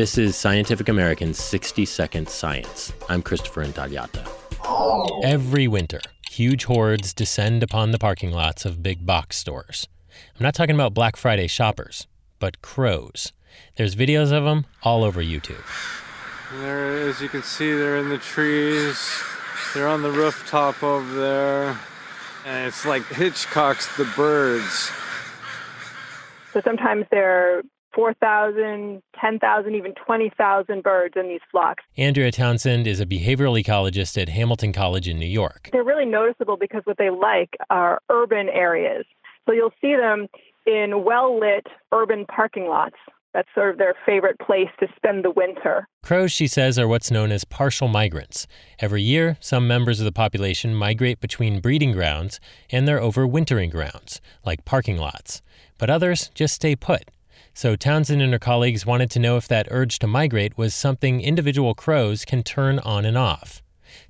This is Scientific American's 60 Second Science. I'm Christopher Intagliata. Every winter, huge hordes descend upon the parking lots of big box stores. I'm not talking about Black Friday shoppers, but crows. There's videos of them all over YouTube. There, as you can see, they're in the trees. They're on the rooftop over there. And it's like Hitchcock's The Birds. So sometimes there are 4,000, 10,000, even 20,000 birds in these flocks. Andrea Townsend is a behavioral ecologist at Hamilton College in New York. They're really noticeable because what they like are urban areas. So you'll see them in well lit urban parking lots. That's sort of their favorite place to spend the winter. Crows, she says, are what's known as partial migrants. Every year, some members of the population migrate between breeding grounds and their overwintering grounds, like parking lots. But others just stay put. So Townsend and her colleagues wanted to know if that urge to migrate was something individual crows can turn on and off.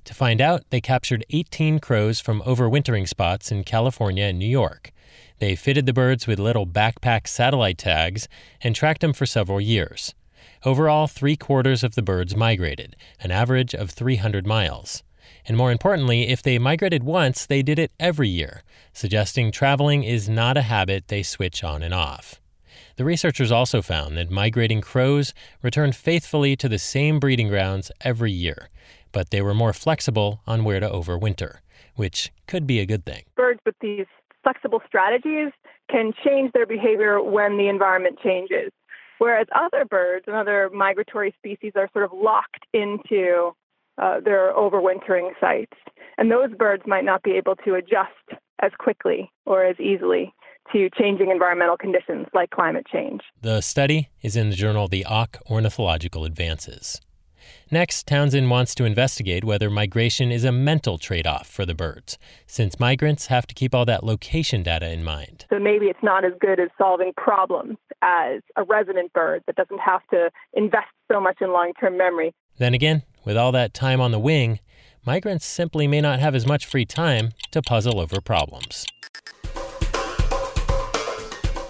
To find out, they captured 18 crows from overwintering spots in California and New York. They fitted the birds with little backpack satellite tags and tracked them for several years. Overall, three quarters of the birds migrated, an average of 300 miles. And more importantly, if they migrated once, they did it every year, suggesting traveling is not a habit they switch on and off. The researchers also found that migrating crows returned faithfully to the same breeding grounds every year, but they were more flexible on where to overwinter, which could be a good thing. Birds with these flexible strategies can change their behavior when the environment changes. Whereas other birds and other migratory species are sort of locked into uh, their overwintering sites. And those birds might not be able to adjust as quickly or as easily to changing environmental conditions like climate change. The study is in the journal The Auk Ornithological Advances. Next, Townsend wants to investigate whether migration is a mental trade off for the birds, since migrants have to keep all that location data in mind. So maybe it's not as good as solving problems as a resident bird that doesn't have to invest so much in long term memory. Then again, with all that time on the wing, migrants simply may not have as much free time to puzzle over problems.